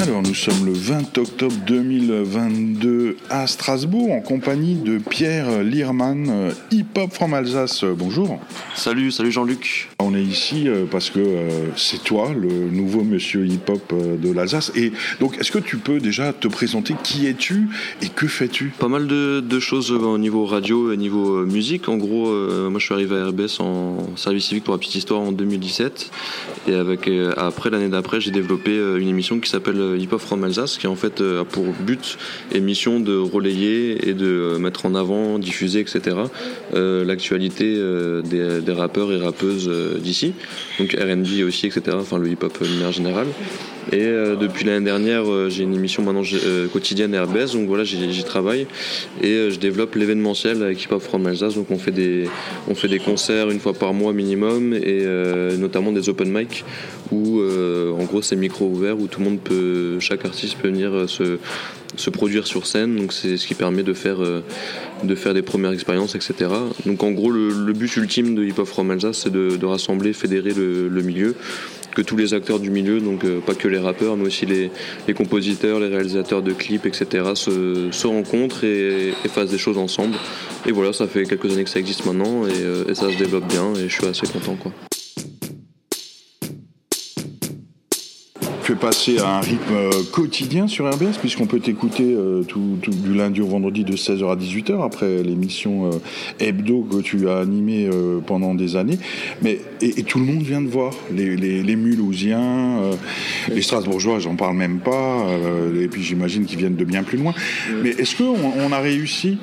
Alors nous sommes le 20 octobre 2022 à Strasbourg en compagnie de Pierre Lierman, euh, Hip Hop from Alsace. Bonjour. Salut, salut Jean-Luc. On est ici euh, parce que euh, c'est toi le nouveau monsieur hip hop de l'Alsace. Et donc est-ce que tu peux déjà te présenter qui es-tu et que fais-tu? Pas mal de, choses au niveau radio et niveau musique. En gros, moi je suis arrivé à RBS en service civique pour la petite histoire en 2017 et avec après l'année d'après j'ai développé une émission qui s'appelle Hip Hop from Alsace, qui en fait euh, a pour but et mission de relayer et de euh, mettre en avant, diffuser, etc. Euh, l'actualité des, rappeurs et rappeuses d'ici, donc R&B aussi, etc. Enfin le hip-hop de manière générale. Et depuis l'année dernière, j'ai une émission maintenant quotidienne RBS, donc voilà, j'y travaille et je développe l'événementiel avec Hip Hop From Alsace. Donc on fait des, on fait des concerts une fois par mois minimum et notamment des open mic où en gros c'est micro ouvert où tout le monde peut, chaque artiste peut venir euh, se, se produire sur scène. Donc c'est ce qui permet de faire, euh, de faire des premières expériences, etc. Donc en gros le, but ultime de Hip Hop From Alsace c'est de, rassembler, fédérer le, milieu que tous les acteurs du milieu, donc euh, pas que les rappeurs, mais aussi les, les, compositeurs, les réalisateurs de clips, etc., se, se rencontrent et, fassent des choses ensemble. Et voilà, ça fait quelques années que ça existe maintenant et, et ça se développe bien et je suis assez content. quoi. Fais passer à un rythme euh, quotidien sur RBS, puisqu'on peut t'écouter euh, du lundi au vendredi de 16h à 18h, après l'émission euh, hebdo que tu as animée pendant des années. Mais, et, tout le monde vient de voir, les, les, Mulhousiens, les Strasbourgeois, j'en parle même pas, et puis j'imagine qu'ils viennent de bien plus loin. Mais est-ce qu'on on a réussi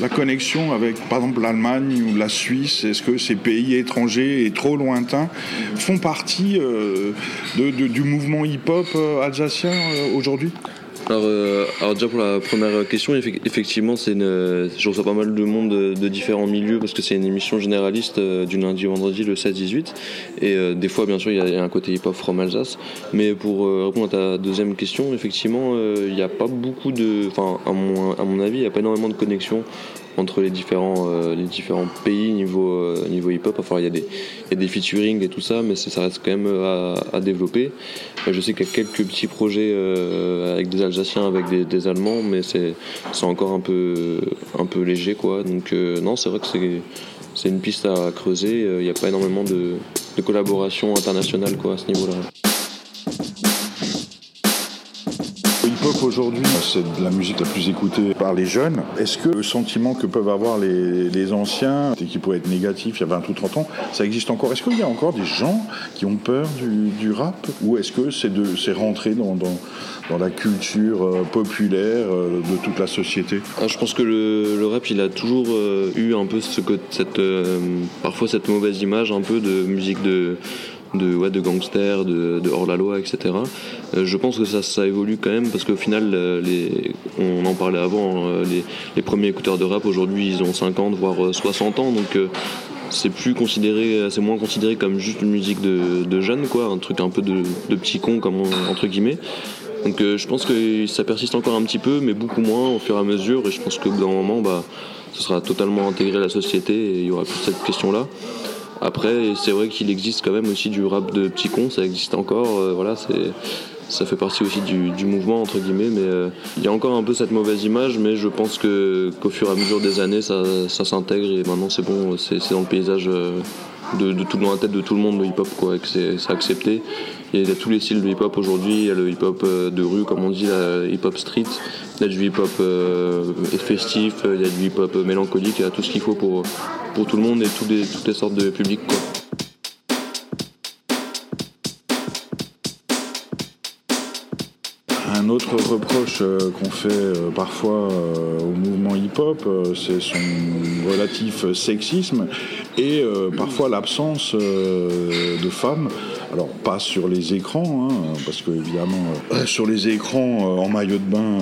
la connexion avec, par exemple, l'Allemagne ou la Suisse Est-ce que ces pays étrangers et trop lointains font partie euh, du mouvement hip-hop euh, alsacien euh, aujourd'hui? Alors, déjà pour la première question, effectivement, c'est je reçois pas mal de monde de, différents milieux parce que c'est une émission généraliste du lundi au vendredi le 16-18 et des fois bien sûr il y, a un côté hip-hop from Alsace. Mais pour répondre à ta deuxième question, effectivement, il n'y a pas beaucoup de, enfin à mon, avis, il n'y a pas énormément de connexion entre les différents, euh, les différents pays niveau, euh, hip-hop. Il y, a des, featuring et tout ça, mais ça reste quand même à, à développer. Je sais qu'il y a quelques petits projets euh, avec des Alsaciens, avec des, Allemands, mais c'est encore un peu, un peu léger. Quoi. Donc, non, c'est vrai que c'est une piste à creuser. Il n'y a pas énormément de, de collaboration internationale quoi, à ce niveau-là. Aujourd'hui, c'est la musique la plus écoutée par les jeunes. Est-ce que le sentiment que peuvent avoir les, anciens, et qui pourrait être négatif il y a 20 ou 30 ans, ça existe encore? Est-ce qu'il y a encore des gens qui ont peur du, rap? Ou est-ce que c'est rentré dans, dans, la culture euh, populaire euh, de toute la société? Ah, Je pense que le, rap, il a toujours euh, eu un peu ce, cette, parfois cette mauvaise image un peu de musique de de, ouais, de gangsters, de, hors-la-loi, etc. Euh, je pense que ça, évolue quand même parce qu'au final, euh, on en parlait avant, hein, les, premiers écouteurs de rap aujourd'hui, ils ont 50 voire 60 euh, ans, donc c'est plus considéré, c'est moins considéré comme juste une musique de, de jeunes, un truc un peu de, de petit con, comme entre guillemets. Donc je pense que ça persiste encore un petit peu, mais beaucoup moins au fur et à mesure. Et je pense que d'un moment, bah, ce sera totalement intégré à la société et il y aura plus cette question-là. Après, c'est vrai qu'il existe quand même aussi du rap de petits cons, ça existe encore. Euh, voilà, c'est ça fait partie aussi du, mouvement entre guillemets mais euh, il y a encore un peu cette mauvaise image mais je pense qu'au fur et à mesure des années ça, s'intègre et maintenant c'est bon c'est dans le paysage euh, de, tout dans la tête de tout le monde le hip hop quoi que c'est accepté. Il y a tous les styles de hip hop aujourd'hui. Il y a le hip hop de rue comme on dit la hip hop street. Il y a du hip hop festif. Il y a du hip hop mélancolique. Il y a tout ce qu'il faut pour pour tout le monde et toutes les, toutes les sortes de publics. Un autre reproche euh, qu'on fait euh, parfois euh, au mouvement hip-hop, c'est son relatif sexisme et parfois l'absence de femmes. Alors pas sur les écrans, hein, parce que évidemment sur les écrans en maillot de bain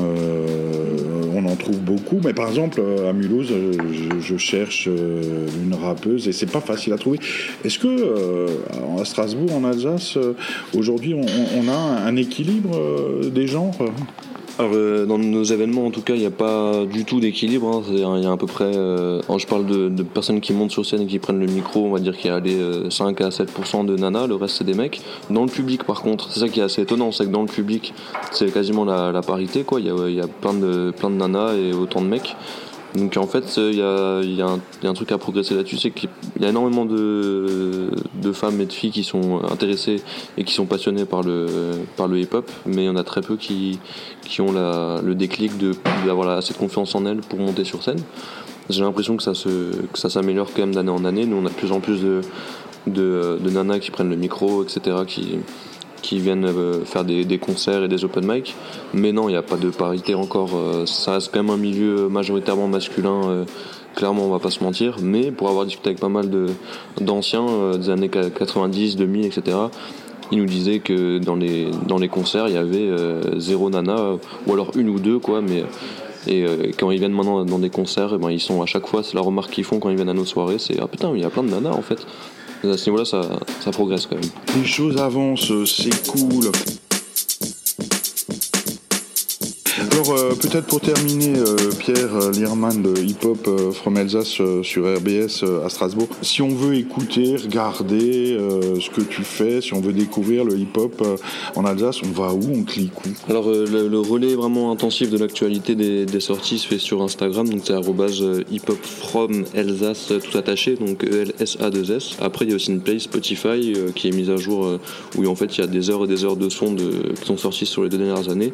on en trouve beaucoup, mais par exemple à Mulhouse, euh, je, cherche euh, une rappeuse et c'est pas facile à trouver. Est-ce que euh, à Strasbourg, en Alsace, aujourd'hui, on, a un équilibre des genres? Alors, euh, dans nos événements, en tout cas, il n'y a pas du tout d'équilibre. Hein. Il y a à peu près. Euh, je parle de, personnes qui montent sur scène et qui prennent le micro, on va dire qu'il y a allé, 5 à 7% de nanas, le reste c'est des mecs. Dans le public, par contre, c'est ça qui est assez étonnant, c'est que dans le public, c'est quasiment la, parité. Quoi. Il, y a, il y a plein de, plein de nanas et autant de mecs. Donc en fait, il y a, un truc à progresser là-dessus, c'est qu'il y a énormément de, femmes et de filles qui sont intéressées et qui sont passionnées par le, par le hip-hop, mais il y en a très peu qui, qui ont le déclic d'avoir de, assez de confiance en elles pour monter sur scène. J'ai l'impression que ça, ça s'améliore quand même d'année en année. Nous, on a de plus en plus de, de, de nanas qui prennent le micro, etc., qui viennent euh, faire des, concerts et des open mic. Mais non, il n'y a pas de parité encore. Euh, ça reste quand même un milieu majoritairement masculin. Euh, clairement, on va pas se mentir. Mais pour avoir discuté avec pas mal d'anciens des années 90, 2000, etc., ils nous disaient que dans les, dans les concerts, il y avait zéro nana, ou alors une ou deux, quoi. Mais et quand ils viennent maintenant dans des concerts, eh ben, ils sont à chaque fois, c'est la remarque qu'ils font quand ils viennent à nos soirées, c'est ah putain, il y a plein de nanas en fait à ce niveau-là, ça, ça progresse quand même. Les choses avancent, c'est cool. Alors euh, peut-être pour terminer, euh, Pierre euh, Lierman de Hip Hop from Alsace sur RBS à Strasbourg, si on veut écouter, regarder ce que tu fais, si on veut découvrir le hip hop en Alsace, on va où On clique où? Alors le, relais vraiment intensif de l'actualité des, sorties se fait sur Instagram, donc c'est hip hop from Alsace tout attaché, donc E-L-S-A-2-S. Après il y a aussi une play Spotify qui est mise à jour où en fait il y a des heures et des heures de sons qui sont sortis sur les deux dernières années.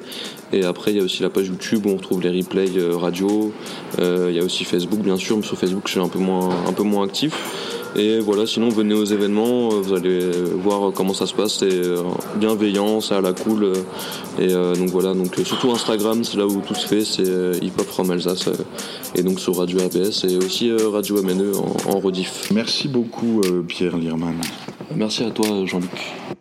Et après il y a aussi la page YouTube où on retrouve les replays euh, radio. Euh, il y a aussi Facebook, bien sûr, mais sur Facebook, je suis un peu moins, un peu moins actif. Et voilà, sinon venez aux événements, euh, vous allez voir comment ça se passe, c'est bienveillant, c'est à la cool. Et donc voilà, donc surtout Instagram, c'est là où tout se fait, c'est Hip Hop from Alsace. Et donc sur Radio RBS et aussi Radio MNE en, en rediff. Merci beaucoup Pierre Lierman. Merci à toi Jean-Luc.